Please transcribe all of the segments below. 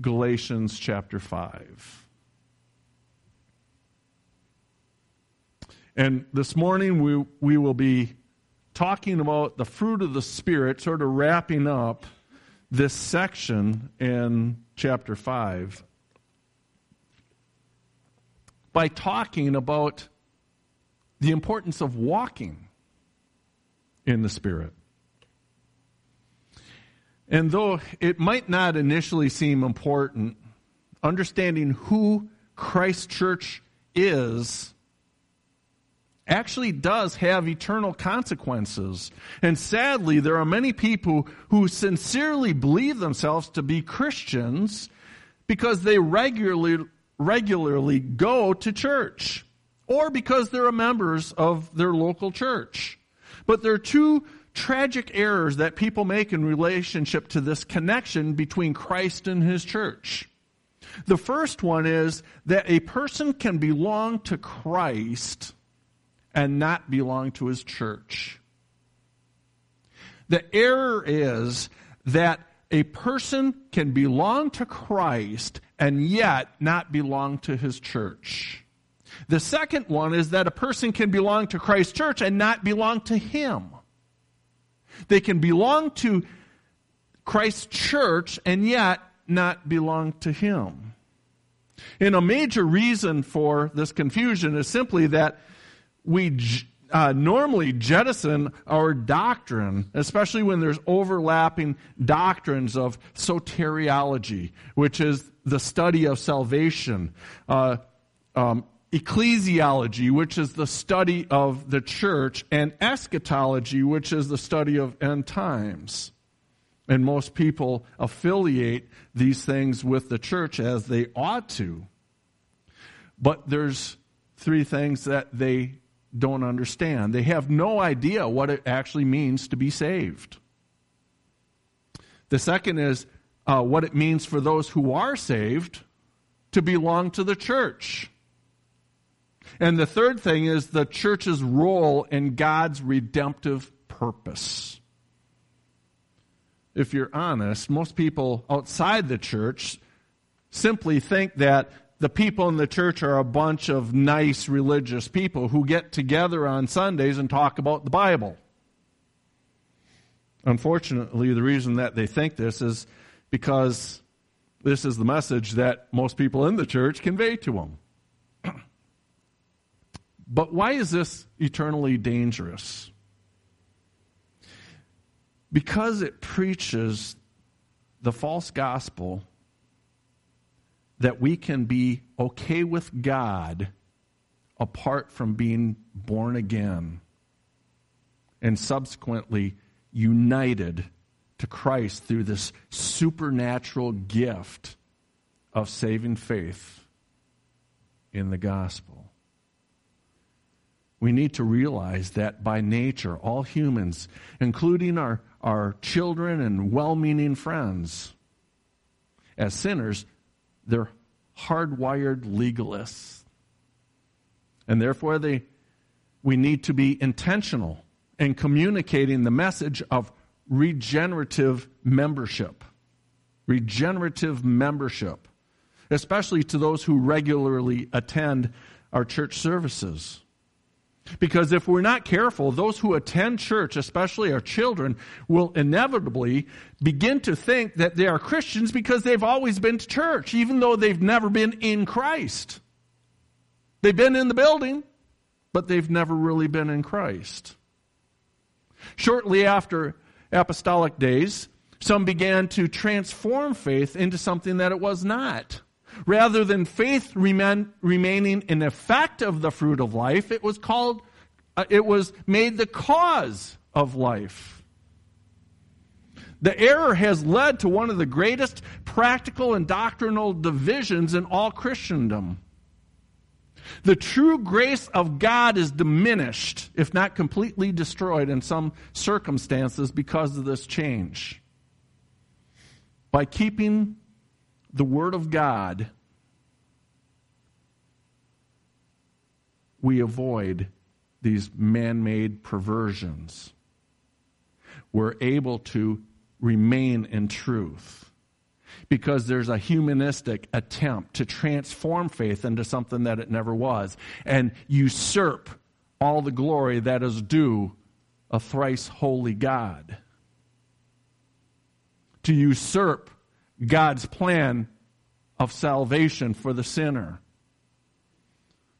Galatians chapter 5. And this morning we, we will be talking about the fruit of the Spirit, sort of wrapping up this section in chapter 5 by talking about the importance of walking in the Spirit. And though it might not initially seem important, understanding who Christ Church is actually does have eternal consequences. And sadly, there are many people who sincerely believe themselves to be Christians because they regularly, regularly go to church or because they're members of their local church. But there are two tragic errors that people make in relationship to this connection between Christ and his church. The first one is that a person can belong to Christ and not belong to his church. The error is that a person can belong to Christ and yet not belong to his church. The second one is that a person can belong to Christ's church and not belong to him. They can belong to Christ's church and yet not belong to him. And a major reason for this confusion is simply that we uh, normally jettison our doctrine, especially when there's overlapping doctrines of soteriology, which is the study of salvation, uh, um, ecclesiology, which is the study of the church, and eschatology, which is the study of end times. And most people affiliate these things with the church as they ought to. But there's three things that they don't understand. They have no idea what it actually means to be saved. The second is uh, what it means for those who are saved to belong to the church. And the third thing is the church's role in God's redemptive purpose. If you're honest, most people outside the church simply think that the people in the church are a bunch of nice religious people who get together on Sundays and talk about the Bible. Unfortunately, the reason that they think this is because this is the message that most people in the church convey to them. But why is this eternally dangerous? Because it preaches the false gospel that we can be okay with God apart from being born again and subsequently united to Christ through this supernatural gift of saving faith in the gospel we need to realize that by nature, all humans, including our, our children and well meaning friends, as sinners, they're hardwired legalists. And therefore, they, we need to be intentional in communicating the message of regenerative membership. Regenerative membership, especially to those who regularly attend our church services. Because if we're not careful, those who attend church, especially our children, will inevitably begin to think that they are Christians because they've always been to church, even though they've never been in Christ. They've been in the building, but they've never really been in Christ. Shortly after apostolic days, some began to transform faith into something that it was not. Rather than faith remain, remaining an effect of the fruit of life, it was called, uh, it was made the cause of life. The error has led to one of the greatest practical and doctrinal divisions in all Christendom. The true grace of God is diminished, if not completely destroyed in some circumstances because of this change. By keeping the Word of God, we avoid these man made perversions. We're able to remain in truth because there's a humanistic attempt to transform faith into something that it never was and usurp all the glory that is due a thrice holy God. To usurp God's plan of salvation for the sinner.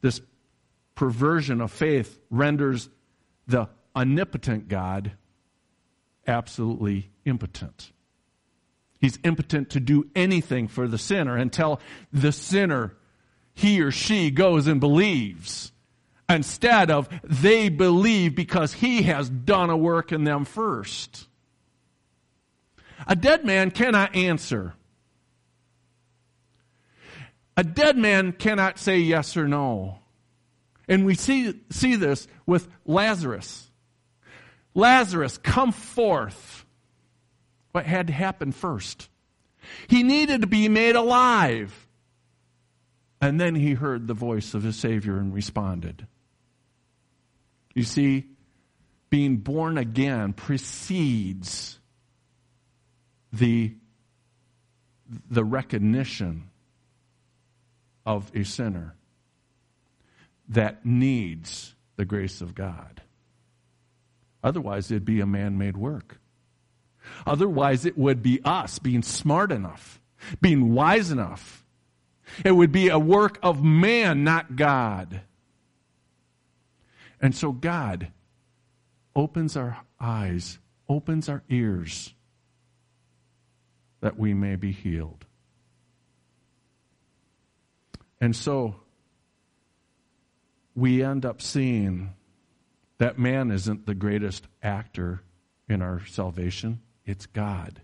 This perversion of faith renders the omnipotent God absolutely impotent. He's impotent to do anything for the sinner until the sinner, he or she, goes and believes. Instead of they believe because he has done a work in them first. A dead man cannot answer. A dead man cannot say yes or no. And we see, see this with Lazarus. Lazarus, come forth. What had to happen first? He needed to be made alive. And then he heard the voice of his Savior and responded. You see, being born again precedes the, the recognition of a sinner that needs the grace of God. Otherwise, it'd be a man made work. Otherwise, it would be us being smart enough, being wise enough. It would be a work of man, not God. And so, God opens our eyes, opens our ears, that we may be healed. And so, we end up seeing that man isn't the greatest actor in our salvation, it's God.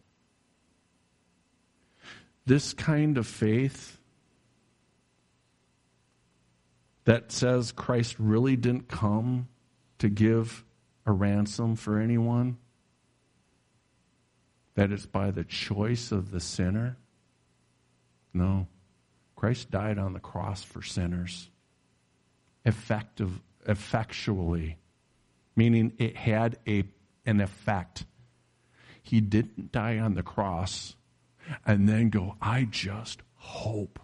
This kind of faith that says Christ really didn't come to give a ransom for anyone, that it's by the choice of the sinner. No. Christ died on the cross for sinners effective, effectually, meaning it had a, an effect. He didn't die on the cross and then go, I just hope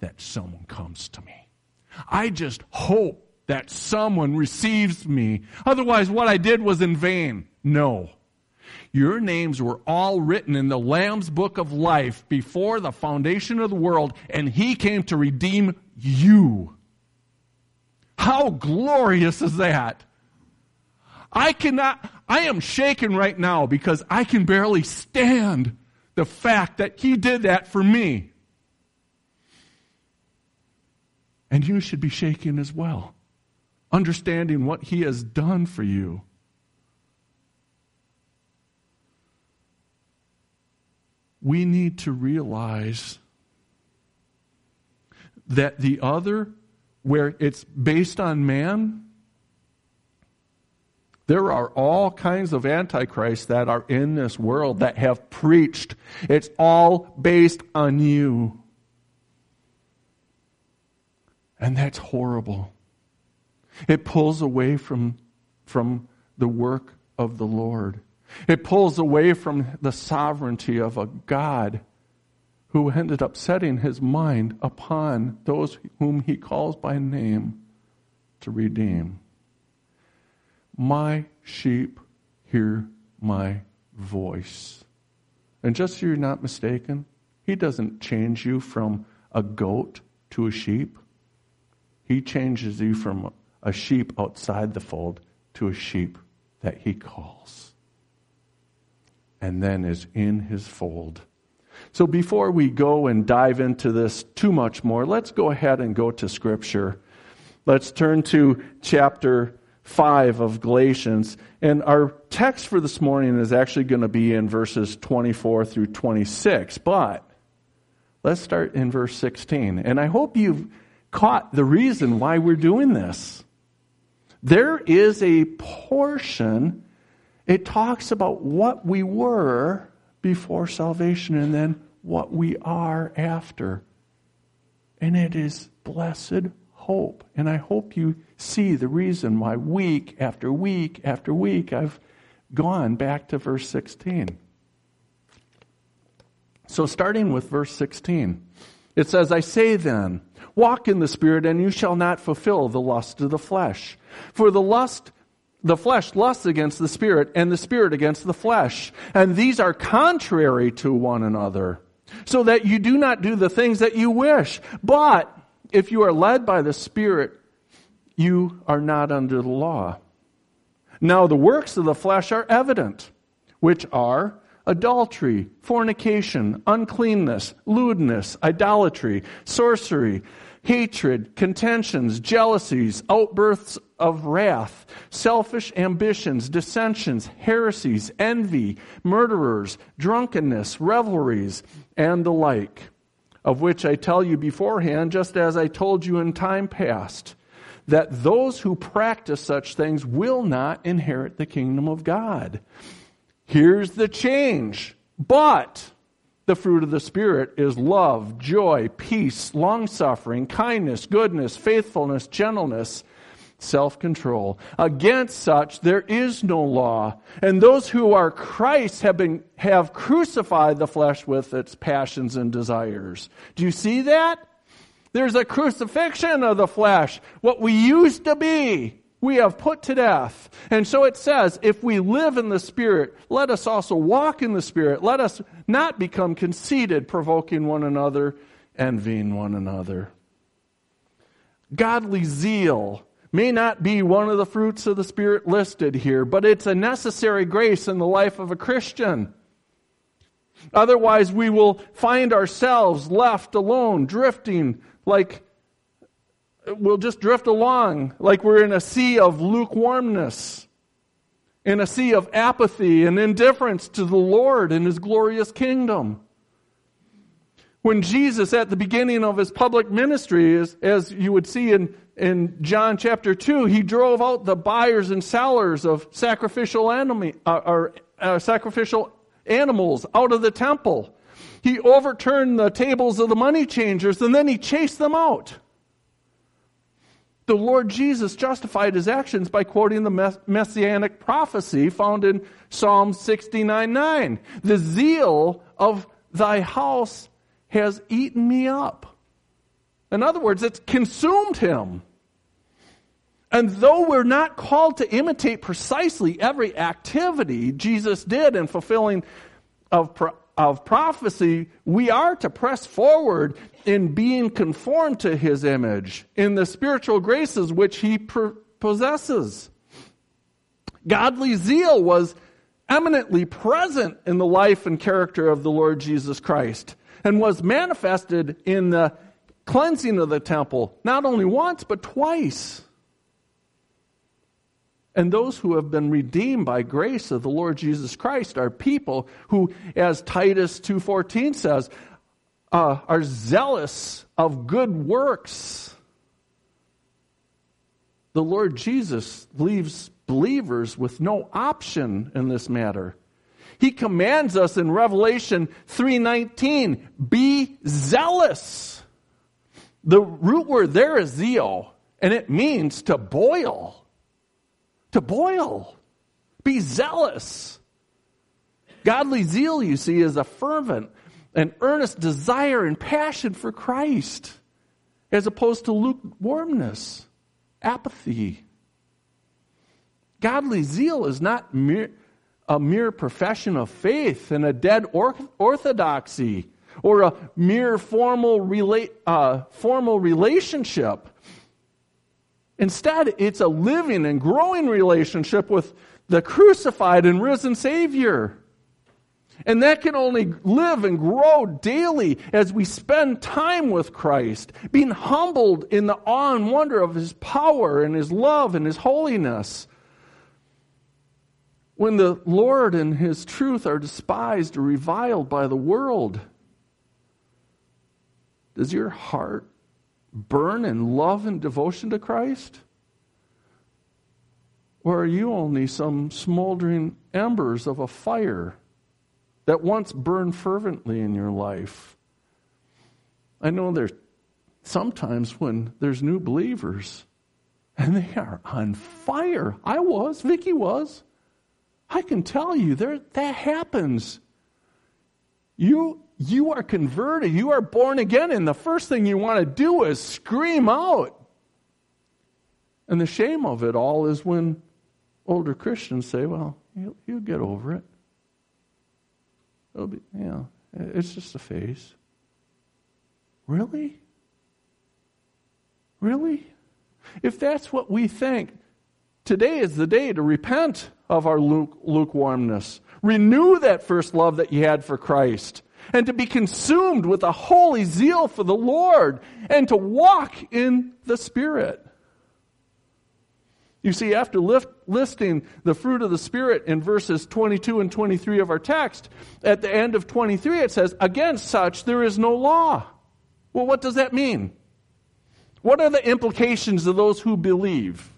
that someone comes to me. I just hope that someone receives me. Otherwise, what I did was in vain. No. Your names were all written in the Lamb's book of life before the foundation of the world, and He came to redeem you. How glorious is that? I cannot, I am shaken right now because I can barely stand the fact that He did that for me. And you should be shaken as well, understanding what He has done for you. We need to realize that the other where it's based on man, there are all kinds of antichrists that are in this world that have preached. It's all based on you. And that's horrible. It pulls away from, from the work of the Lord. It pulls away from the sovereignty of a God who ended up setting his mind upon those whom he calls by name to redeem. My sheep hear my voice. And just so you're not mistaken, he doesn't change you from a goat to a sheep. He changes you from a sheep outside the fold to a sheep that he calls. And then is in his fold so before we go and dive into this too much more, let's go ahead and go to Scripture. Let's turn to chapter 5 of Galatians. And our text for this morning is actually going to be in verses 24 through 26. But let's start in verse 16. And I hope you've caught the reason why we're doing this. There is a portion, it talks about what we were before salvation and then what we are after. And it is blessed hope. And I hope you see the reason why week after week after week I've gone back to verse 16. So, starting with verse 16, it says, I say then, walk in the Spirit, and you shall not fulfill the lust of the flesh. For the lust, the flesh lusts against the Spirit, and the Spirit against the flesh. And these are contrary to one another, so that you do not do the things that you wish. But if you are led by the Spirit, you are not under the law. Now the works of the flesh are evident, which are adultery, fornication, uncleanness, lewdness, idolatry, sorcery, hatred, contentions, jealousies, outbursts of wrath, selfish ambitions, dissensions, heresies, envy, murderers, drunkenness, revelries, and the like, of which I tell you beforehand, just as I told you in time past, that those who practice such things will not inherit the kingdom of God. Here's the change. But the fruit of the Spirit is love, joy, peace, long suffering, kindness, goodness, faithfulness, gentleness, self control. Against such there is no law. And those who are Christ have been, have crucified the flesh with its passions and desires. Do you see that? There's a crucifixion of the flesh. What we used to be we have put to death. And so it says, if we live in the Spirit, let us also walk in the Spirit. Let us not become conceited, provoking one another, envying one another. Godly zeal may not be one of the fruits of the Spirit listed here, but it's a necessary grace in the life of a Christian. Otherwise, we will find ourselves left alone, drifting like we'll just drift along like we're in a sea of lukewarmness, in a sea of apathy and indifference to the Lord and His glorious kingdom. When Jesus, at the beginning of his public ministry, as, as you would see in, in John chapter 2, he drove out the buyers and sellers of sacrificial, enemy, uh, or, uh, sacrificial animals out of the temple. He overturned the tables of the money changers and then he chased them out the Lord Jesus justified his actions by quoting the messianic prophecy found in Psalm 69 9. The zeal of thy house has eaten me up. In other words, it's consumed him. And though we're not called to imitate precisely every activity Jesus did in fulfilling of, of prophecy, we are to press forward in being conformed to his image, in the spiritual graces which he possesses. Godly zeal was eminently present in the life and character of the Lord Jesus Christ and was manifested in the cleansing of the temple, not only once, but twice. And those who have been redeemed by grace of the Lord Jesus Christ are people who, as Titus 2.14 says, uh, are zealous of good works. The Lord Jesus leaves believers with no option in this matter. He commands us in Revelation 3:19, be zealous. The root word there is zeal, and it means to boil. To boil. Be zealous. Godly zeal, you see, is a fervent, an earnest desire and passion for Christ, as opposed to lukewarmness, apathy. Godly zeal is not mere, a mere profession of faith and a dead orthodoxy or a mere formal, uh, formal relationship. Instead, it's a living and growing relationship with the crucified and risen Savior. And that can only live and grow daily as we spend time with Christ, being humbled in the awe and wonder of His power and His love and His holiness. When the Lord and His truth are despised or reviled by the world, does your heart burn in love and devotion to Christ? Or are you only some smoldering embers of a fire? that once burned fervently in your life. I know there's sometimes when there's new believers and they are on fire. I was, Vicky was. I can tell you there that happens. You you are converted, you are born again, and the first thing you want to do is scream out. And the shame of it all is when older Christians say, well, you'll, you'll get over it. It'll be, you know, it's just a phase. Really? Really? If that's what we think, today is the day to repent of our lukewarmness. Renew that first love that you had for Christ. And to be consumed with a holy zeal for the Lord. And to walk in the Spirit. You see, after lift, listing the fruit of the Spirit in verses 22 and 23 of our text, at the end of 23 it says, Against such there is no law. Well, what does that mean? What are the implications of those who believe?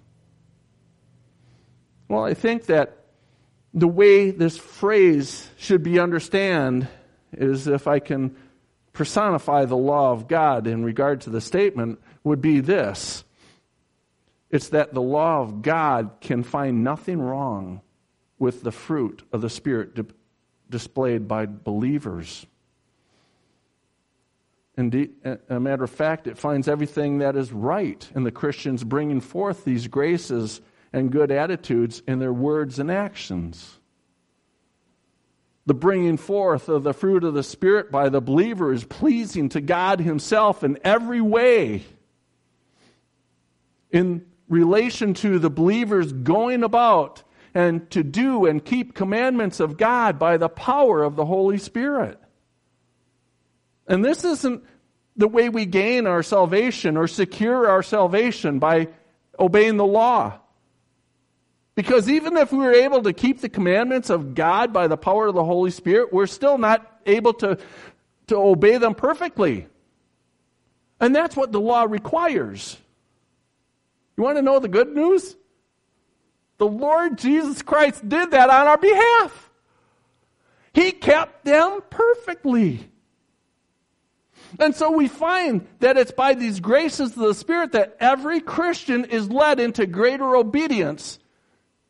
Well, I think that the way this phrase should be understood is if I can personify the law of God in regard to the statement, would be this it's that the law of God can find nothing wrong with the fruit of the Spirit di- displayed by believers. Indeed, a matter of fact, it finds everything that is right in the Christians bringing forth these graces and good attitudes in their words and actions. The bringing forth of the fruit of the Spirit by the believer is pleasing to God Himself in every way. In relation to the believers going about and to do and keep commandments of God by the power of the Holy Spirit. And this isn't the way we gain our salvation or secure our salvation by obeying the law. Because even if we were able to keep the commandments of God by the power of the Holy Spirit, we're still not able to, to obey them perfectly. And that's what the law requires. You want to know the good news? The Lord Jesus Christ did that on our behalf. He kept them perfectly. And so we find that it's by these graces of the Spirit that every Christian is led into greater obedience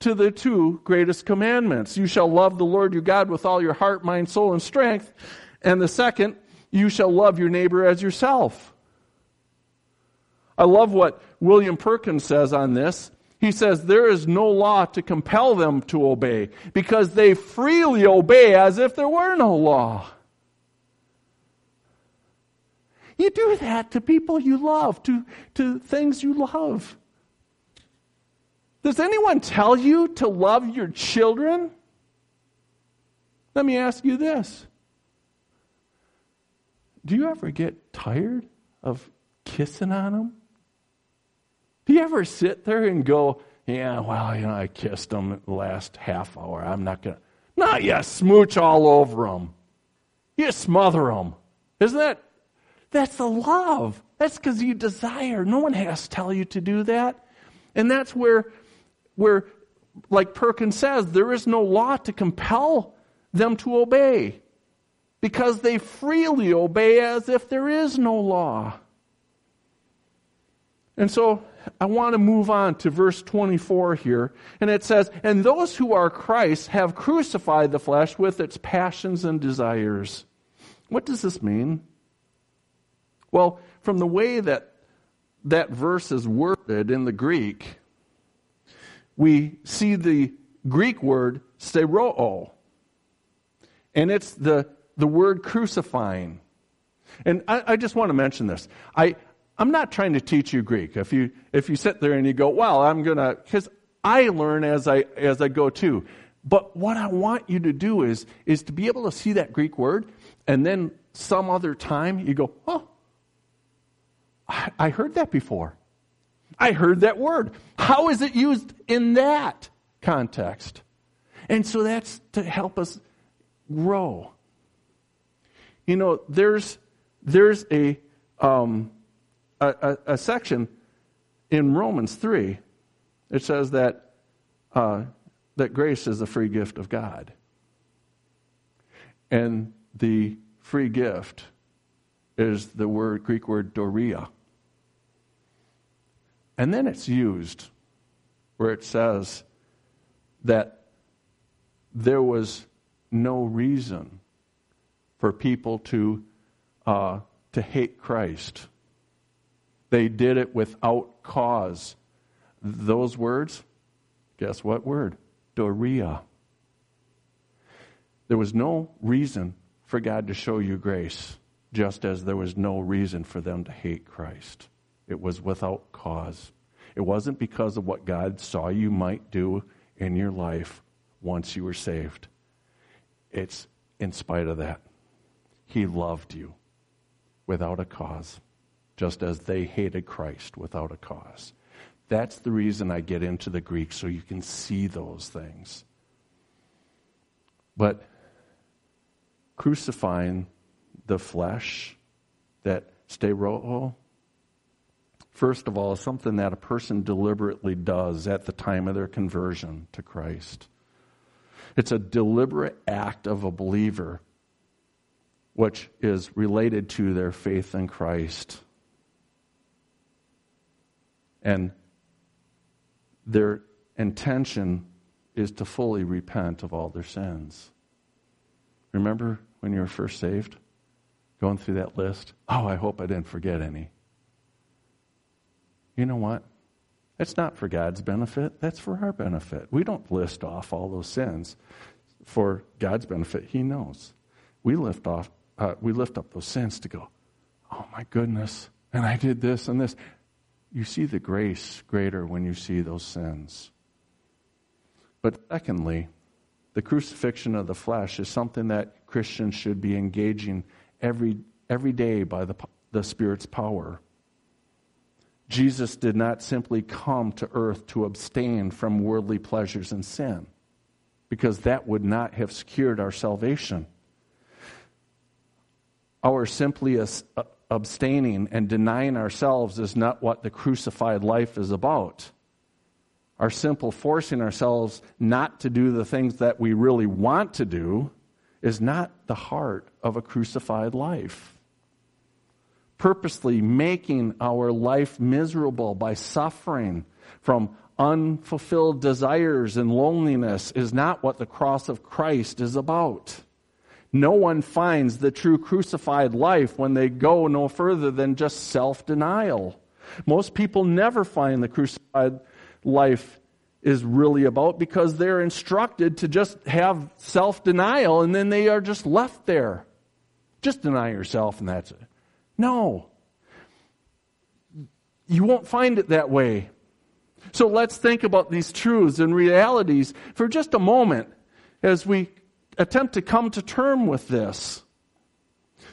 to the two greatest commandments. You shall love the Lord your God with all your heart, mind, soul, and strength. And the second, you shall love your neighbor as yourself. I love what William Perkins says on this. He says, There is no law to compel them to obey because they freely obey as if there were no law. You do that to people you love, to, to things you love. Does anyone tell you to love your children? Let me ask you this Do you ever get tired of kissing on them? Do you ever sit there and go, yeah, well, you know, I kissed them the last half hour. I'm not going to. Not you smooch all over them. You smother them. Isn't that? That's the love. That's because you desire. No one has to tell you to do that. And that's where, where, like Perkins says, there is no law to compel them to obey because they freely obey as if there is no law. And so I want to move on to verse 24 here. And it says, And those who are Christ have crucified the flesh with its passions and desires. What does this mean? Well, from the way that that verse is worded in the Greek, we see the Greek word stauroo. And it's the, the word crucifying. And I, I just want to mention this. I, I'm not trying to teach you Greek. If you, if you sit there and you go, well, I'm going to, because I learn as I, as I go too. But what I want you to do is, is to be able to see that Greek word and then some other time you go, oh, I, I heard that before. I heard that word. How is it used in that context? And so that's to help us grow. You know, there's, there's a, um, a, a, a section in Romans 3. It says that, uh, that grace is a free gift of God. And the free gift is the word Greek word dorea. And then it's used where it says that there was no reason for people to, uh, to hate Christ. They did it without cause. Those words, guess what word? Dorea. There was no reason for God to show you grace, just as there was no reason for them to hate Christ. It was without cause. It wasn't because of what God saw you might do in your life once you were saved. It's in spite of that. He loved you without a cause, just as they hated Christ without a cause. That's the reason I get into the Greek, so you can see those things. But crucifying the flesh, that stauroo, first of all, is something that a person deliberately does at the time of their conversion to Christ. It's a deliberate act of a believer, which is related to their faith in Christ. And their intention is to fully repent of all their sins. Remember when you were first saved? Going through that list? Oh, I hope I didn't forget any. You know what? It's not for God's benefit, that's for our benefit. We don't list off all those sins for God's benefit. He knows. We lift off uh, we lift up those sins to go, oh my goodness, and I did this and this. You see the grace greater when you see those sins. But secondly, the crucifixion of the flesh is something that Christians should be engaging every, every day by the, the Spirit's power. Jesus did not simply come to earth to abstain from worldly pleasures and sin, because that would not have secured our salvation. Our simply uh, abstaining and denying ourselves is not what the crucified life is about. Our simple forcing ourselves not to do the things that we really want to do is not the heart of a crucified life. Purposely making our life miserable by suffering from unfulfilled desires and loneliness is not what the cross of Christ is about. No one finds the true crucified life when they go no further than just self denial. Most people never find the crucified life is really about because they're instructed to just have self denial and then they are just left there. Just deny yourself and that's it. No. You won't find it that way. So let's think about these truths and realities for just a moment as we attempt to come to term with this.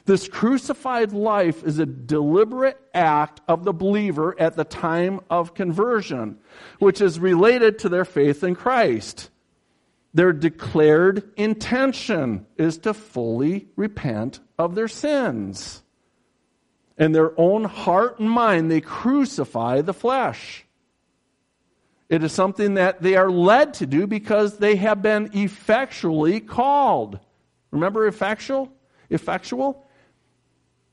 This crucified life is a deliberate act of the believer at the time of conversion, which is related to their faith in Christ. Their declared intention is to fully repent of their sins. In their own heart and mind, they crucify the flesh. It is something that they are led to do because they have been effectually called. Remember effectual? Effectual?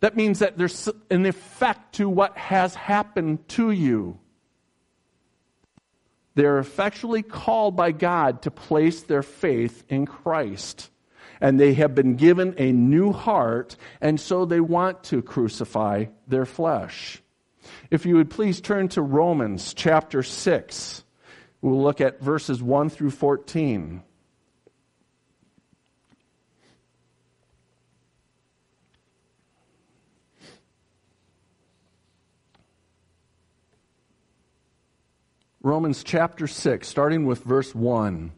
That means that there's an effect to what has happened to you. They're effectually called by God to place their faith in Christ. And they have been given a new heart, and so they want to crucify their flesh. If you would please turn to Romans chapter 6. We'll look at verses 1 through 14. Romans chapter 6, starting with verse 1.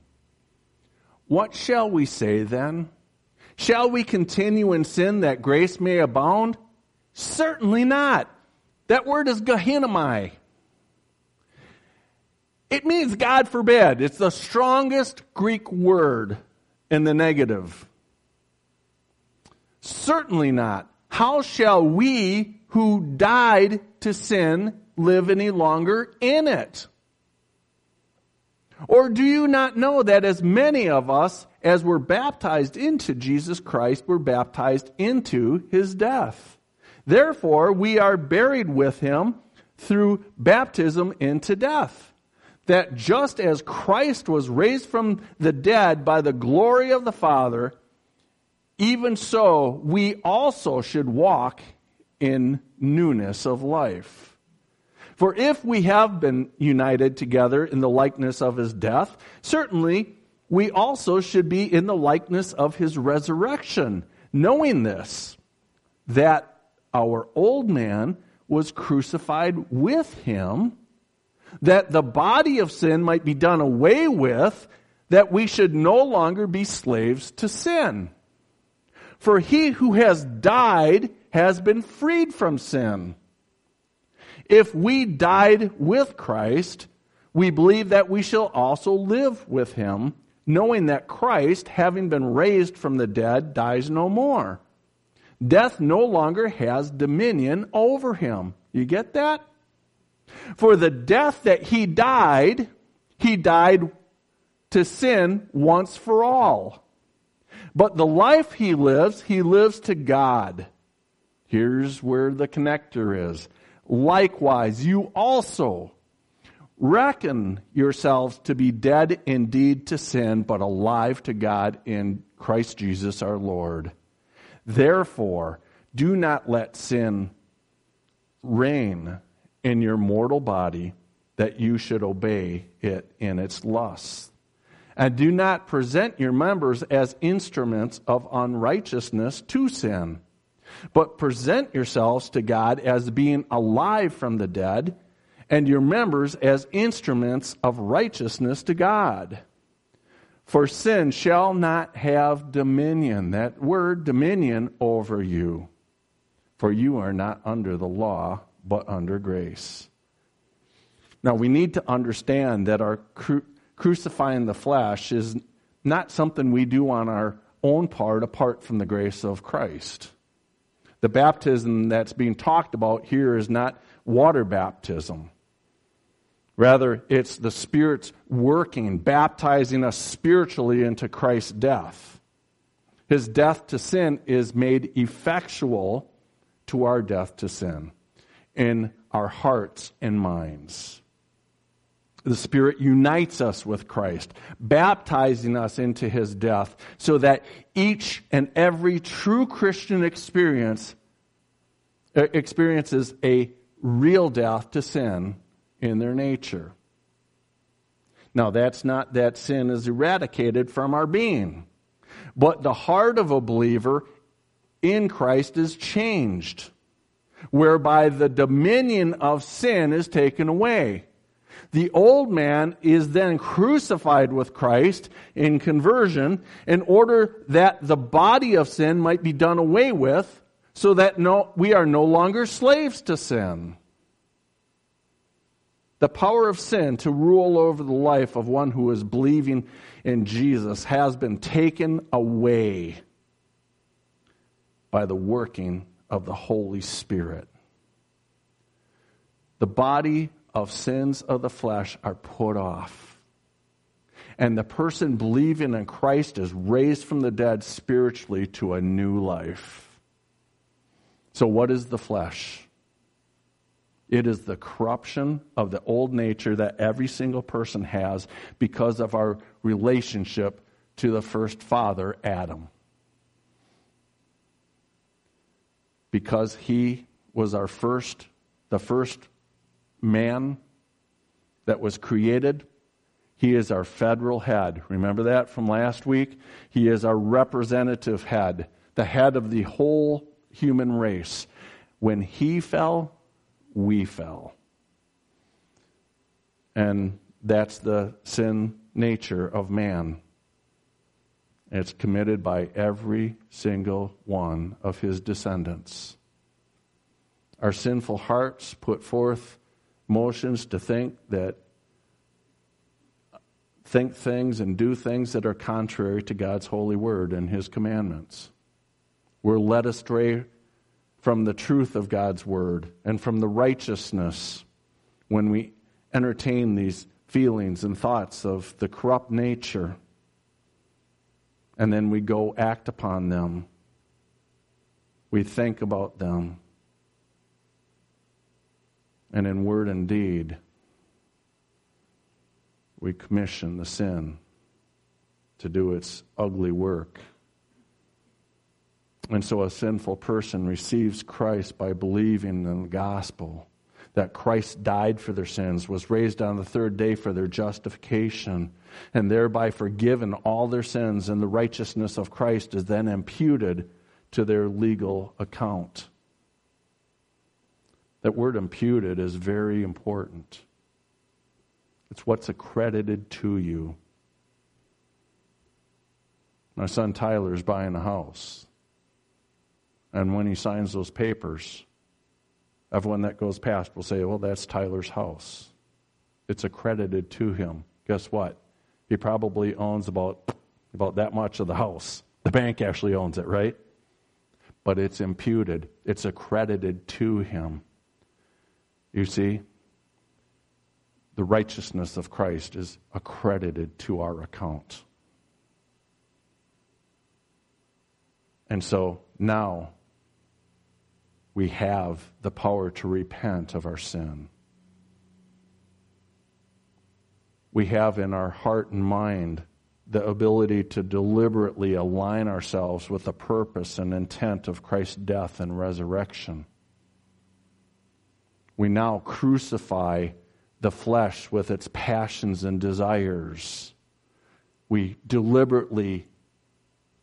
What shall we say then? Shall we continue in sin that grace may abound? Certainly not. That word is gehinnomai. It means God forbid. It's the strongest Greek word in the negative. Certainly not. How shall we who died to sin live any longer in it? Or do you not know that as many of us as were baptized into Jesus Christ were baptized into his death? Therefore, we are buried with him through baptism into death that just as Christ was raised from the dead by the glory of the Father, even so we also should walk in newness of life. For if we have been united together in the likeness of his death, certainly we also should be in the likeness of his resurrection, knowing this, that our old man was crucified with him, that the body of sin might be done away with, that we should no longer be slaves to sin. For he who has died has been freed from sin. If we died with Christ, we believe that we shall also live with him, knowing that Christ, having been raised from the dead, dies no more. Death no longer has dominion over him. You get that? For the death that he died, he died to sin once for all. But the life he lives, he lives to God. Here's where the connector is. Likewise, you also reckon yourselves to be dead indeed to sin, but alive to God in Christ Jesus our Lord. Therefore, do not let sin reign in your mortal body that you should obey it in its lusts. And do not present your members as instruments of unrighteousness to sin, but present yourselves to God as being alive from the dead, and your members as instruments of righteousness to God. For sin shall not have dominion, that word dominion, over you. For you are not under the law, but under grace. Now, we need to understand that our cru- crucifying the flesh is not something we do on our own part apart from the grace of Christ. The baptism that's being talked about here is not water baptism. Rather, it's the Spirit's working, baptizing us spiritually into Christ's death. His death to sin is made effectual to our death to sin in our hearts and minds. The Spirit unites us with Christ, baptizing us into his death, so that each and every true Christian experience uh, experiences a real death to sin in their nature. Now, that's not that sin is eradicated from our being, but the heart of a believer in Christ is changed, whereby the dominion of sin is taken away. The old man is then crucified with Christ in conversion in order that the body of sin might be done away with so that no, we are no longer slaves to sin. The power of sin to rule over the life of one who is believing in Jesus has been taken away by the working of the Holy Spirit. The body of sins of the flesh are put off. And the person believing in Christ is raised from the dead spiritually to a new life. So, what is the flesh? It is the corruption of the old nature that every single person has because of our relationship to the first father, Adam. Because he was our first, the first man that was created. He is our federal head. Remember that from last week? He is our representative head, the head of the whole human race. When he fell, we fell. And that's the sin nature of man. It's committed by every single one of his descendants. Our sinful hearts put forth motions to think that think things and do things that are contrary to God's holy word and his commandments. We're led astray from the truth of God's word and from the righteousness when we entertain these feelings and thoughts of the corrupt nature and then we go act upon them. We think about them. And in word and deed, we commission the sin to do its ugly work And so a sinful person receives Christ by believing in the gospel that Christ died for their sins, was raised on the third day for their justification, and thereby forgiven all their sins, and the righteousness of Christ is then imputed to their legal account. That word imputed is very important. It's what's accredited to you. My son Tyler is buying a house. And when he signs those papers, everyone that goes past will say, well, that's Tyler's house. It's accredited to him. Guess what? He probably owns about, about that much of the house. The bank actually owns it, right? But it's imputed, it's accredited to him. You see, the righteousness of Christ is accredited to our account. And so now we have the power to repent of our sin. We have in our heart and mind the ability to deliberately align ourselves with the purpose and intent of Christ's death and resurrection. We now crucify the flesh with its passions and desires. We deliberately,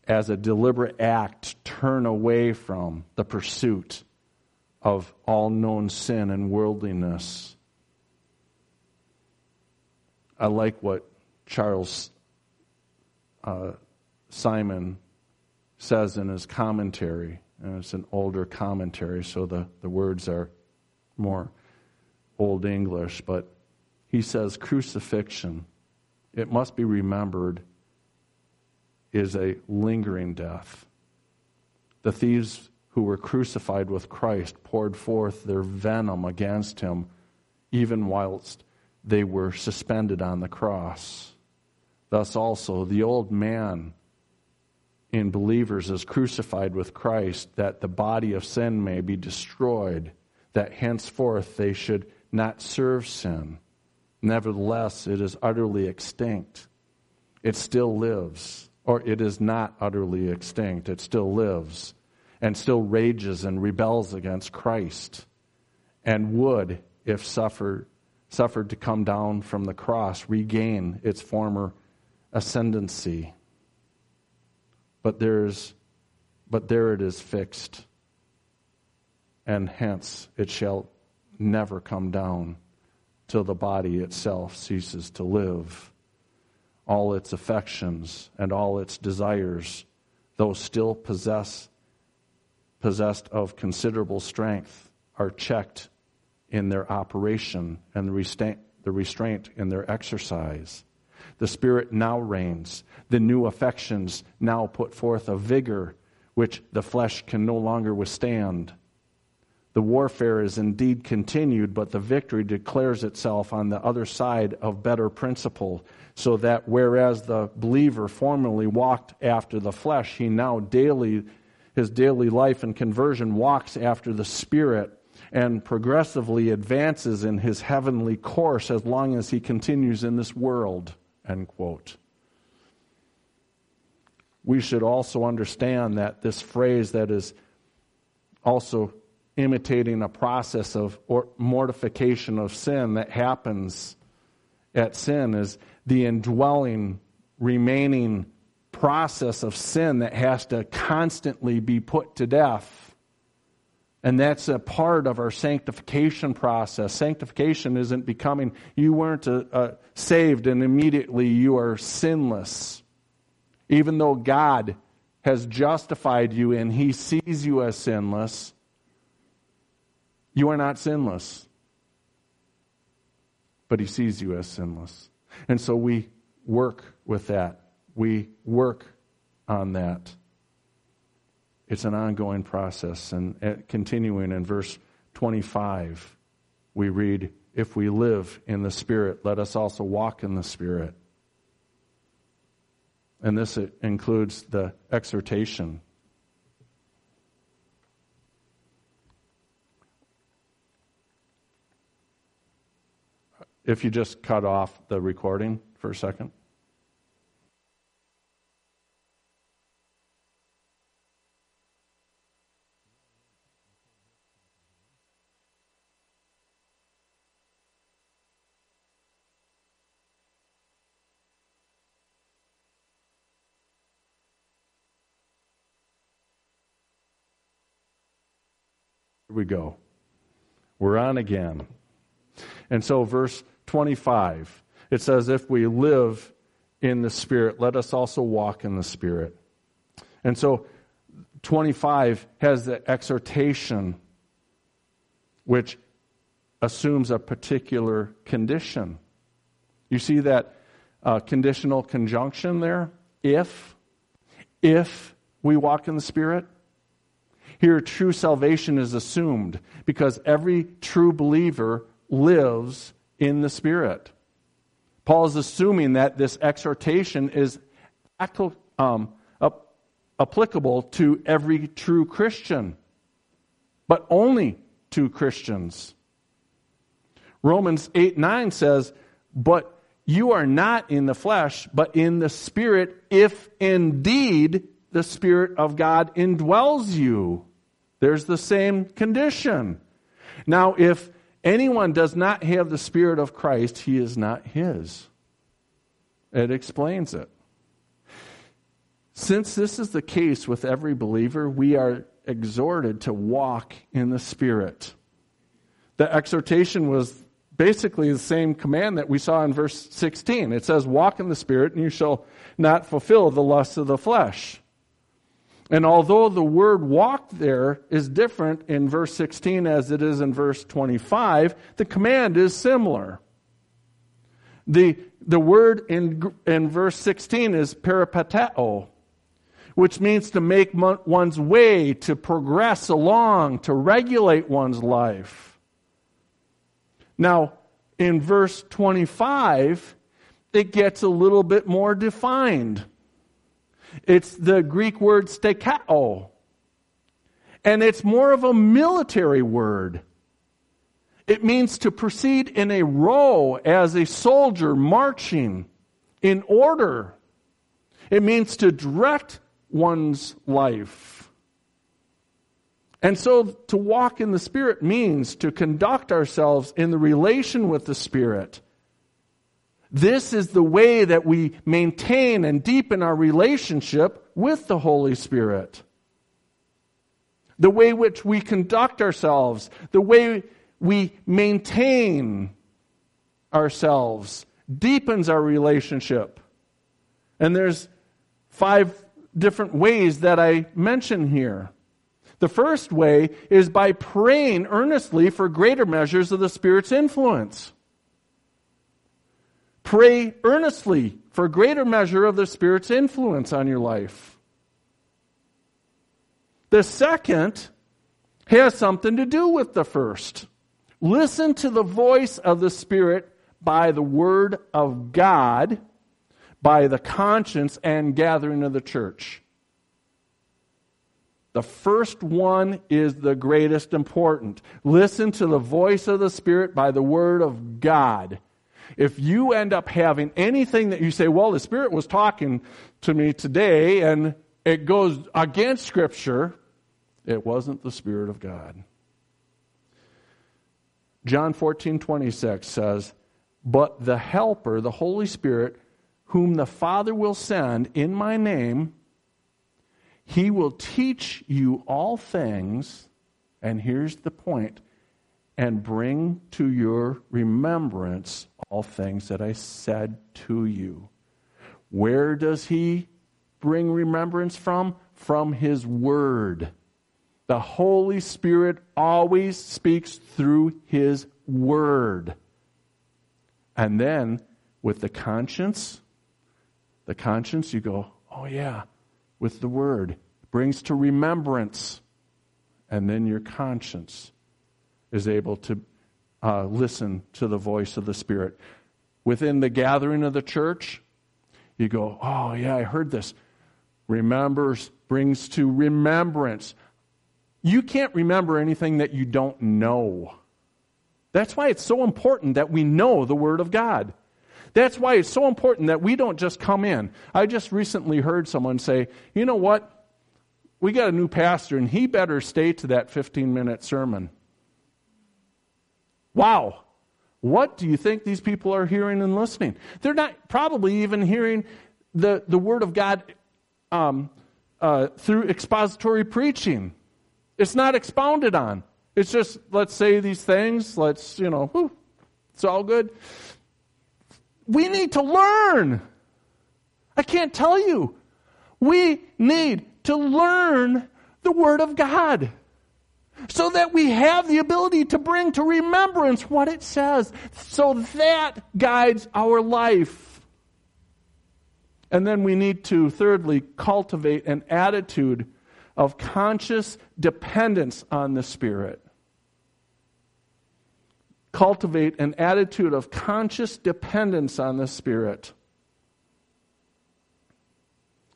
as a deliberate act, turn away from the pursuit of all known sin and worldliness. I like what Charles uh, Simeon says in his commentary. And it's an older commentary, so the, the words are more Old English. But he says crucifixion, it must be remembered, is a lingering death. The thieves who were crucified with Christ poured forth their venom against him, even whilst they were suspended on the cross. Thus, also, the old man in believers is crucified with Christ, that the body of sin may be destroyed, that henceforth they should not serve sin. Nevertheless, it is utterly extinct. It still lives, or it is not utterly extinct, it still lives and still rages and rebels against Christ and would, if suffered, suffered to come down from the cross, regain its former ascendancy. But there's but there it is fixed, and hence it shall never come down till the body itself ceases to live. All its affections and all its desires, though still possess possessed of considerable strength are checked in their operation and the restraint, the restraint in their exercise. The Spirit now reigns. The new affections now put forth a vigor which the flesh can no longer withstand. The warfare is indeed continued, but the victory declares itself on the other side of better principle, so that whereas the believer formerly walked after the flesh, he now daily his daily life and conversion walks after the Spirit and progressively advances in his heavenly course as long as he continues in this world. End quote. We should also understand that this phrase that is also imitating a process of mortification of sin that happens at sin is the indwelling, remaining process of sin that has to constantly be put to death. And that's a part of our sanctification process. Sanctification isn't becoming, you weren't uh, uh, saved and immediately you are sinless. Even though God has justified you and he sees you as sinless, you are not sinless. But he sees you as sinless. And so we work with that we work on that. It's an ongoing process. And uh, continuing in verse 25, we read, If we live in the Spirit, let us also walk in the Spirit. And this uh, includes the exhortation. if you just cut off the recording for a second? Here we go. We're on again. And so, verse 25, it says, If we live in the Spirit, let us also walk in the Spirit. And so, 25 has the exhortation, which assumes a particular condition. You see that uh, conditional conjunction there? If, if we walk in the Spirit. Here, true salvation is assumed because every true believer lives in the Spirit. Paul is assuming that this exhortation is um, applicable to every true Christian, but only to Christians. Romans 8 9 says, But you are not in the flesh, but in the Spirit, if indeed the Spirit of God indwells you. There's the same condition. Now, if anyone does not have the Spirit of Christ, he is not his. It explains it. Since this is the case with every believer, we are exhorted to walk in the Spirit. The exhortation was basically the same command that we saw in verse 16. It says, Walk in the Spirit, and you shall not fulfill the lusts of the flesh. And although the word walk there is different in verse 16 as it is in verse 25, the command is similar. The, the word in, in verse 16 is peripateo, which means to make one's way, to progress along, to regulate one's life. Now, in verse 25, it gets a little bit more defined. It's the Greek word stoicheo. And it's more of a military word. It means to proceed in a row as a soldier marching in order. It means to direct one's life. And so to walk in the Spirit means to conduct ourselves in the relation with the Spirit. This is the way that we maintain and deepen our relationship with the Holy Spirit. The way which we conduct ourselves, the way we maintain ourselves, deepens our relationship. And there's five different ways that I mention here. The first way is by praying earnestly for greater measures of the Spirit's influence. Pray earnestly for a greater measure of the Spirit's influence on your life. The second has something to do with the first. Listen to the voice of the Spirit by the Word of God, by the conscience and gathering of the church. The first one is the greatest important. Listen to the voice of the Spirit by the Word of God. If you end up having anything that you say, well, the Spirit was talking to me today and it goes against Scripture, it wasn't the Spirit of God. John 14, 26 says, But the Helper, the Holy Spirit, whom the Father will send in my name, he will teach you all things, and here's the point, and bring to your remembrance all things that I said to you. Where does he bring remembrance from? From his word. The Holy Spirit always speaks through his word. And then with the conscience, the conscience, you go, oh yeah, with the word, brings to remembrance, and then your conscience is able to uh, listen to the voice of the Spirit. Within the gathering of the church, you go, Oh, yeah, I heard this. Remembers, brings to remembrance. You can't remember anything that you don't know. That's why it's so important that we know the Word of God. That's why it's so important that we don't just come in. I just recently heard someone say, you know what? We got a new pastor, and he better stay to that 15 minute sermon. Wow. What do you think these people are hearing and listening? They're not probably even hearing the, the Word of God um, uh, through expository preaching. It's not expounded on. It's just, let's say these things, let's, you know, whew, it's all good. We need to learn. I can't tell you. We need to learn the Word of God so that we have the ability to bring to remembrance what it says. So that guides our life. And then we need to, thirdly, cultivate an attitude of conscious dependence on the Spirit. Cultivate an attitude of conscious dependence on the Spirit.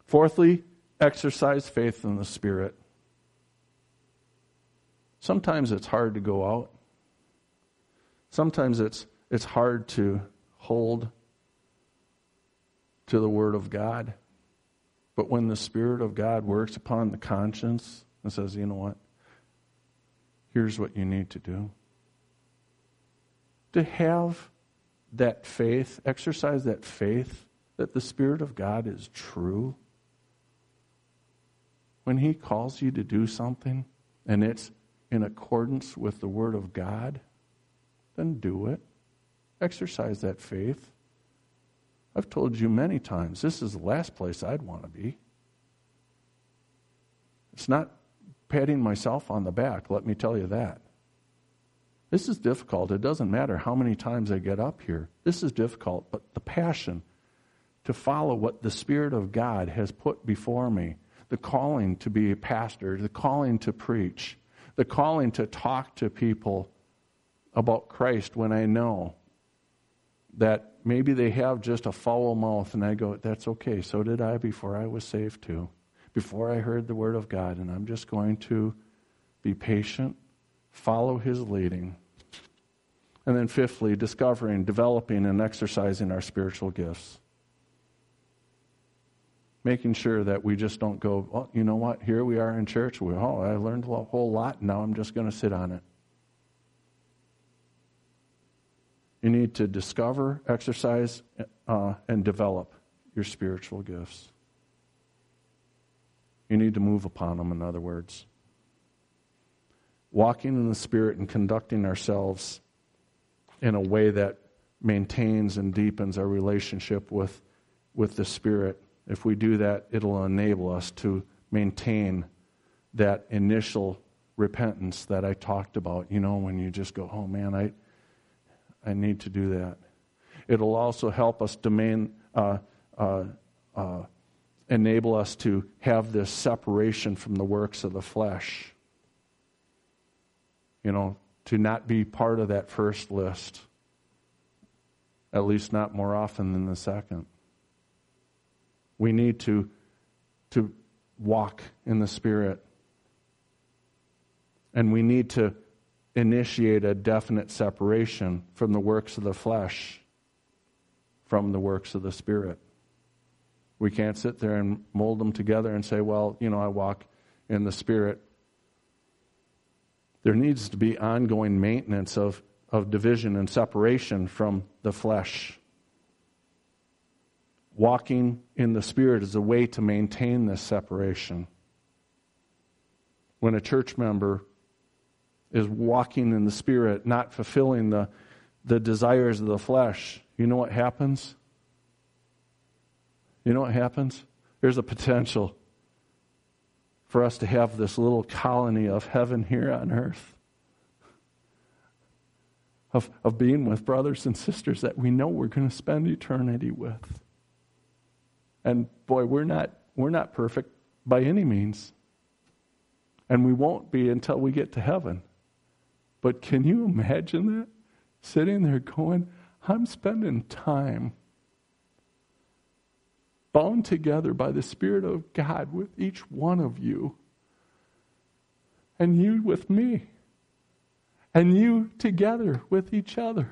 Fourthly, exercise faith in the Spirit. Sometimes it's hard to go out. Sometimes it's, it's hard to hold to the Word of God. But when the Spirit of God works upon the conscience and says, you know what? Here's what you need to do. To have that faith, exercise that faith that the Spirit of God is true. When He calls you to do something and it's in accordance with the Word of God, then do it. Exercise that faith. I've told you many times, this is the last place I'd want to be. It's not patting myself on the back, let me tell you that. This is difficult. It doesn't matter how many times I get up here. This is difficult, but the passion to follow what the Spirit of God has put before me, the calling to be a pastor, the calling to preach, the calling to talk to people about Christ when I know that maybe they have just a foul mouth, and I go, that's okay. So did I before I was saved, too, before I heard the Word of God. And I'm just going to be patient, follow His leading. And then, fifthly, discovering, developing, and exercising our spiritual gifts making sure that we just don't go, well, you know what, here we are in church. We, oh, I learned a whole lot, now I'm just going to sit on it. You need to discover, exercise, uh, and develop your spiritual gifts. You need to move upon them, in other words. Walking in the Spirit and conducting ourselves in a way that maintains and deepens our relationship with, with the Spirit if we do that, it'll enable us to maintain that initial repentance that I talked about. You know, when you just go, oh man, I, I need to do that. It'll also help us to main, uh, uh, uh, enable us to have this separation from the works of the flesh. You know, to not be part of that first list, at least not more often than the second. We need to, to walk in the Spirit. And we need to initiate a definite separation from the works of the flesh from the works of the Spirit. We can't sit there and mold them together and say, well, you know, I walk in the Spirit. There needs to be ongoing maintenance of, of division and separation from the flesh walking in the Spirit is a way to maintain this separation. When a church member is walking in the Spirit, not fulfilling the, the desires of the flesh, you know what happens? You know what happens? There's a potential for us to have this little colony of heaven here on earth. Of, of being with brothers and sisters that we know we're going to spend eternity with. And boy, we're not, we're not perfect by any means. And we won't be until we get to heaven. But can you imagine that? Sitting there going, I'm spending time bound together by the Spirit of God with each one of you, and you with me, and you together with each other.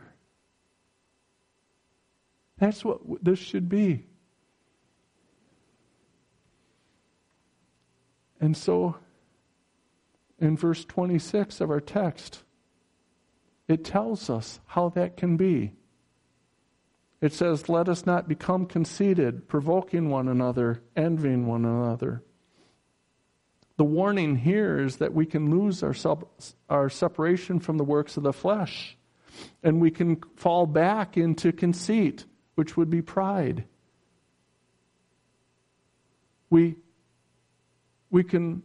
That's what this should be. And so, in verse 26 of our text, it tells us how that can be. It says, Let us not become conceited, provoking one another, envying one another. the warning here is that we can lose our, sub, our separation from the works of the flesh and we can fall back into conceit, which would be pride. We, we can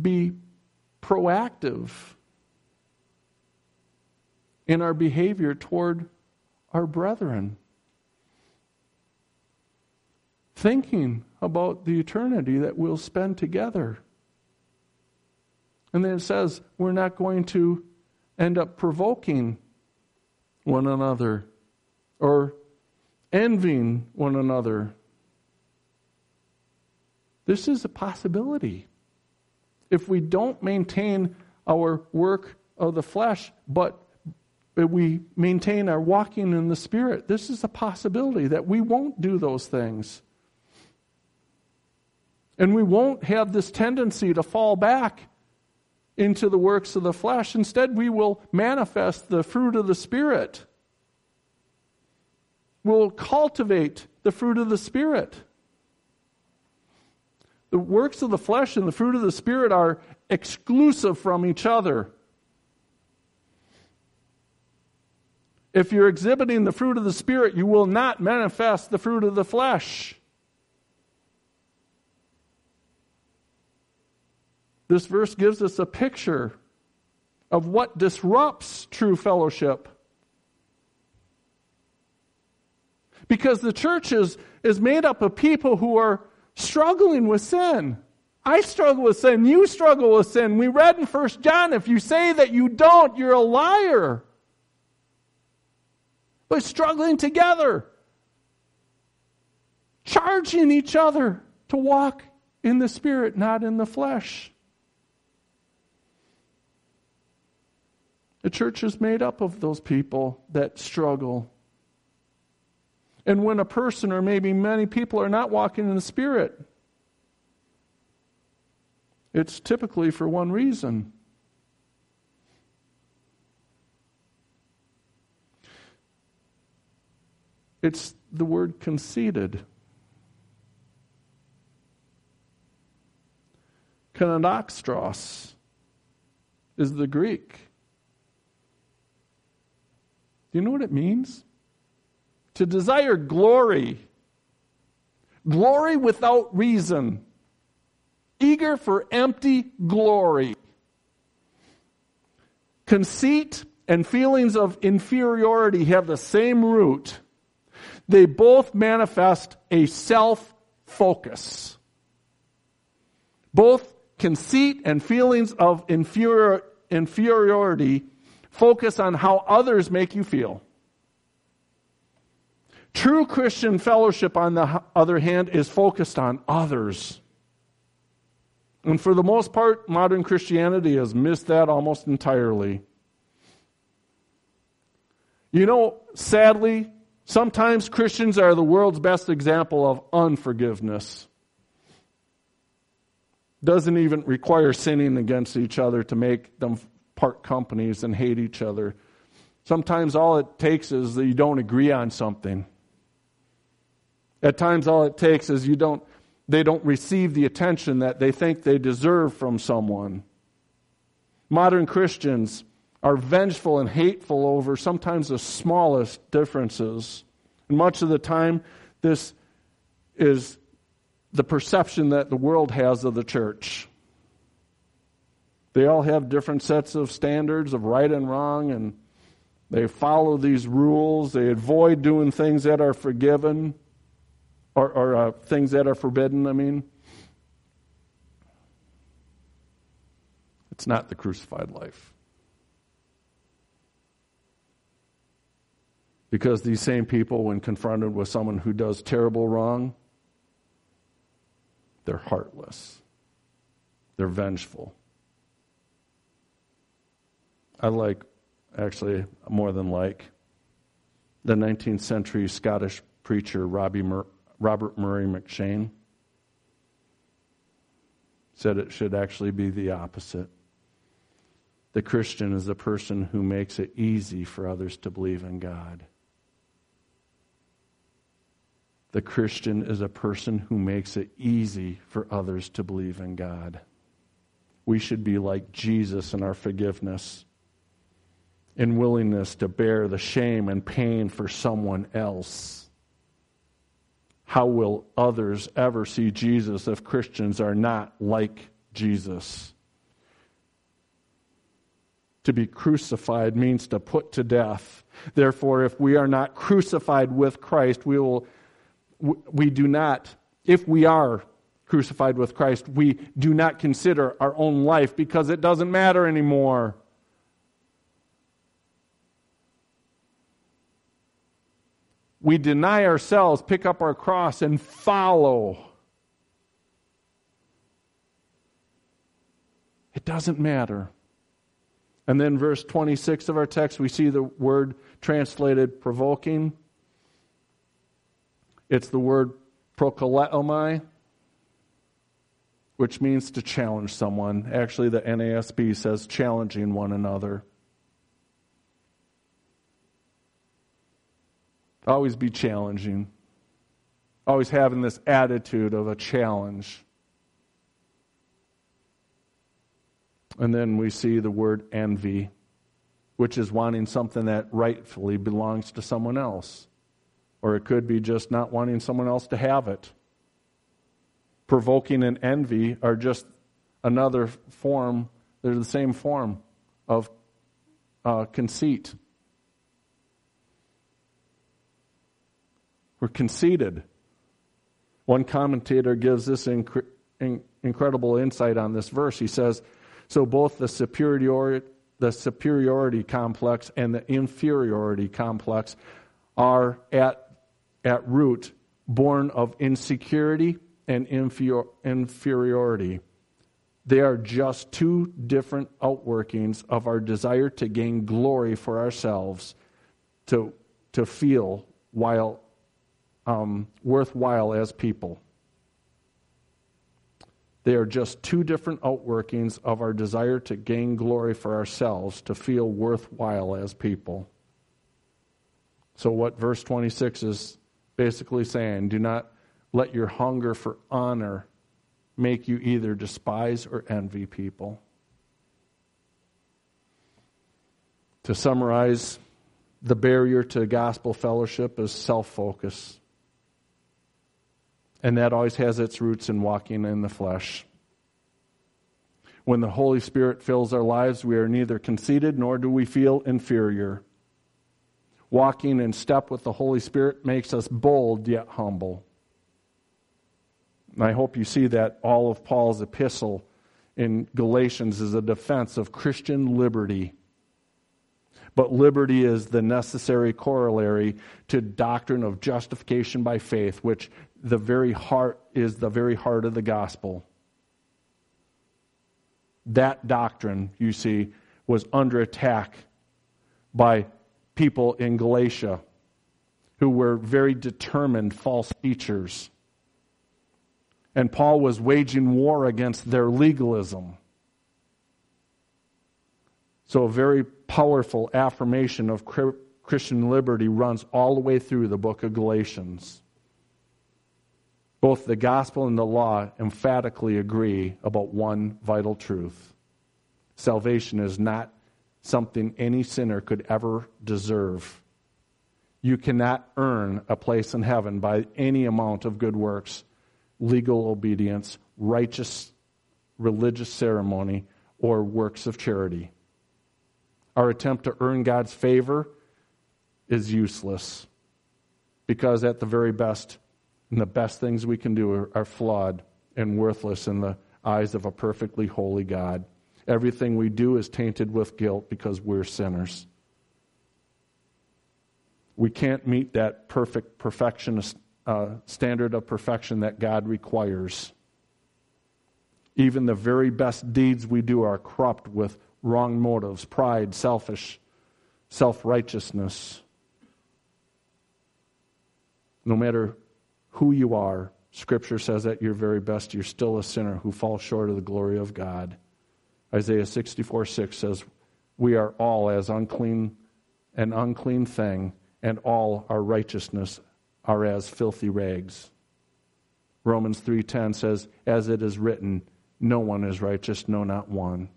be proactive in our behavior toward our brethren, thinking about the eternity that we'll spend together. And then it says we're not going to end up provoking one another or envying one another. This is a possibility. If we don't maintain our work of the flesh, but we maintain our walking in the Spirit, this is a possibility that we won't do those things. And we won't have this tendency to fall back into the works of the flesh. Instead, we will manifest the fruit of the Spirit. We'll cultivate the fruit of the Spirit. The works of the flesh and the fruit of the Spirit are exclusive from each other. If you're exhibiting the fruit of the Spirit, you will not manifest the fruit of the flesh. This verse gives us a picture of what disrupts true fellowship. Because the church is, is made up of people who are struggling with sin. I struggle with sin. You struggle with sin. We read in 1 John if you say that you don't, you're a liar. But struggling together, charging each other to walk in the Spirit, not in the flesh. The church is made up of those people that struggle. And when a person, or maybe many people, are not walking in the Spirit, it's typically for one reason. It's the word conceited. Kenodoxos is the Greek. Do you know what it means? To desire glory. Glory without reason. Eager for empty glory. Conceit and feelings of inferiority have the same root. They both manifest a self focus. Both conceit and feelings of inferior, inferiority focus on how others make you feel. True Christian fellowship, on the other hand, is focused on others. And for the most part, modern Christianity has missed that almost entirely. You know, sadly, sometimes Christians are the world's best example of unforgiveness. Doesn't even require sinning against each other to make them part companies and hate each other. Sometimes all it takes is that you don't agree on something. At times all it takes is you don't they don't receive the attention that they think they deserve from someone. Modern Christians are vengeful and hateful over sometimes the smallest differences. And much of the time this is the perception that the world has of the church. They all have different sets of standards of right and wrong, and they follow these rules. They avoid doing things that are forgiven, or, or uh, things that are forbidden, I mean. It's not the crucified life. Because these same people, when confronted with someone who does terrible wrong, they're heartless. They're vengeful. I like, actually, more than like, the 19th century Scottish preacher Robbie Mur- Robert Murray M'Cheyne said it should actually be the opposite. The Christian is the person who makes it easy for others to believe in God. The Christian is a person who makes it easy for others to believe in God. We should be like Jesus in our forgiveness, in willingness to bear the shame and pain for someone else. How will others ever see Jesus if Christians are not like Jesus? To be crucified means to put to death. Therefore, if we are not crucified with Christ, we will we do not, if we are crucified with Christ, we do not consider our own life because it doesn't matter anymore. We deny ourselves, pick up our cross, and follow. It doesn't matter. And then, verse 26 of our text, we see the word translated provoking. It's the word prokaleomai, which means to challenge someone. Actually, the NASB says challenging one another. Always be challenging. Always having this attitude of a challenge. And then we see the word envy, which is wanting something that rightfully belongs to someone else or it could be just not wanting someone else to have it. Provoking and envy are just another form, they're the same form of uh, conceit. We're conceited. One commentator gives this inc- in- incredible insight on this verse. He says, So both the superiority, the superiority complex and the inferiority complex are at at root born of insecurity and inferior, inferiority. They are just two different outworkings of our desire to gain glory for ourselves, to, to feel while um, worthwhile as people. They are just two different outworkings of our desire to gain glory for ourselves, to feel worthwhile as people. So, what verse 26 is basically saying, do not let your hunger for honor make you either despise or envy people. To summarize, the barrier to gospel fellowship is self focus. And that always has its roots in walking in the flesh. When the Holy Spirit fills our lives, we are neither conceited nor do we feel inferior walking in step with the Holy Spirit makes us bold yet humble. And I hope you see that all of Paul's epistle in Galatians is a defense of Christian liberty. But liberty is the necessary corollary to doctrine of justification by faith, which the very heart is the very heart of the gospel. That doctrine, you see, was under attack by people in Galatia who were very determined false teachers. And Paul was waging war against their legalism. So, a very powerful affirmation of Christian liberty runs all the way through the book of Galatians. Both the gospel and the law emphatically agree about one vital truth salvation is not something any sinner could ever deserve. You cannot earn a place in heaven by any amount of good works, legal obedience, righteous religious ceremony, or works of charity. Our attempt to earn God's favor is useless because, at the very best, and the best things we can do are, are flawed and worthless in the eyes of a perfectly holy God. Everything we do is tainted with guilt because we're sinners. We can't meet that perfect perfectionist uh, standard of perfection that God requires. Even the very best deeds we do are corrupt with wrong motives, pride, selfish, self righteousness. No matter who you are, Scripture says at your very best, you're still a sinner who falls short of the glory of God. Isaiah 64 6 says, We are all as unclean, an unclean thing, and all our righteousness are as filthy rags. Romans 3:10 says, "As it is written, no one is righteous, no not one."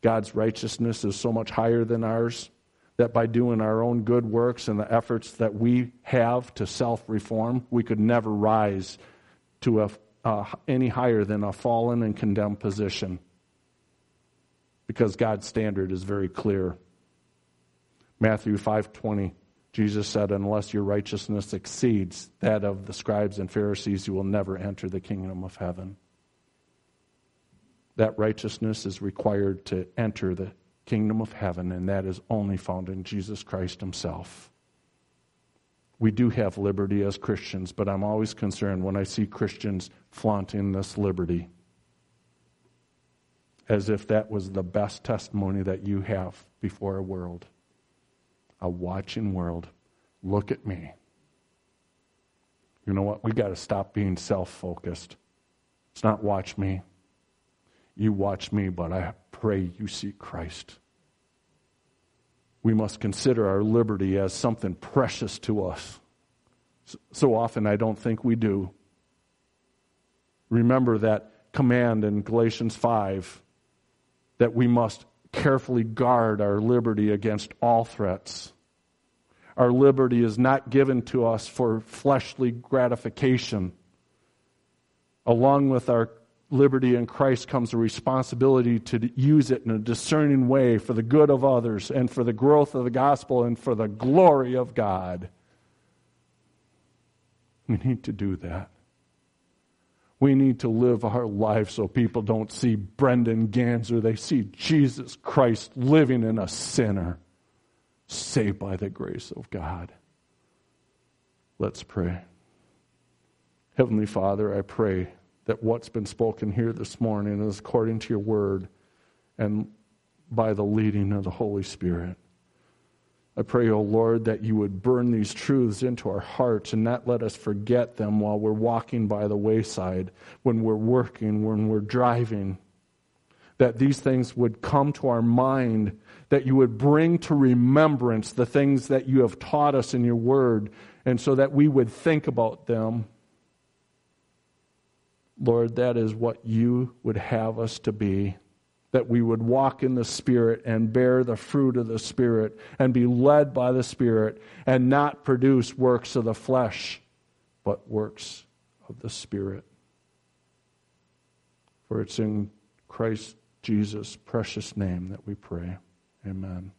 God's righteousness is so much higher than ours that by doing our own good works and the efforts that we have to self-reform, we could never rise to a, any higher than a fallen and condemned position. Because God's standard is very clear. Matthew 5:20 Jesus said, Unless your righteousness exceeds that of the scribes and Pharisees, you will never enter the kingdom of heaven. That righteousness is required to enter the kingdom of heaven, and that is only found in Jesus Christ Himself. We do have liberty as Christians, but I'm always concerned when I see Christians flaunting this liberty as if that was the best testimony that you have before a world a watching world. Look at me. You know what? We got to stop being self focused. It's not watch me. You watch me, but I pray you see Christ. We must consider our liberty as something precious to us. So often I don't think we do. Remember that command in Galatians 5 that we must carefully guard our liberty against all threats. Our liberty is not given to us for fleshly gratification. Along with our liberty in Christ comes a responsibility to use it in a discerning way for the good of others and for the growth of the gospel and for the glory of God. We need to do that. We need to live our life so people don't see Brendan Ganser. They see Jesus Christ living in a sinner, saved by the grace of God. Let's pray. Heavenly Father, I pray that what's been spoken here this morning is according to your word and by the leading of the Holy Spirit. I pray, O oh Lord, that you would burn these truths into our hearts and not let us forget them while we're walking by the wayside, when we're working, when we're driving. That these things would come to our mind, that you would bring to remembrance the things that you have taught us in your word, and so that we would think about them. Lord, that is what you would have us to be that we would walk in the Spirit and bear the fruit of the Spirit and be led by the Spirit and not produce works of the flesh, but works of the Spirit. For it's in Christ Jesus' precious name that we pray. Amen.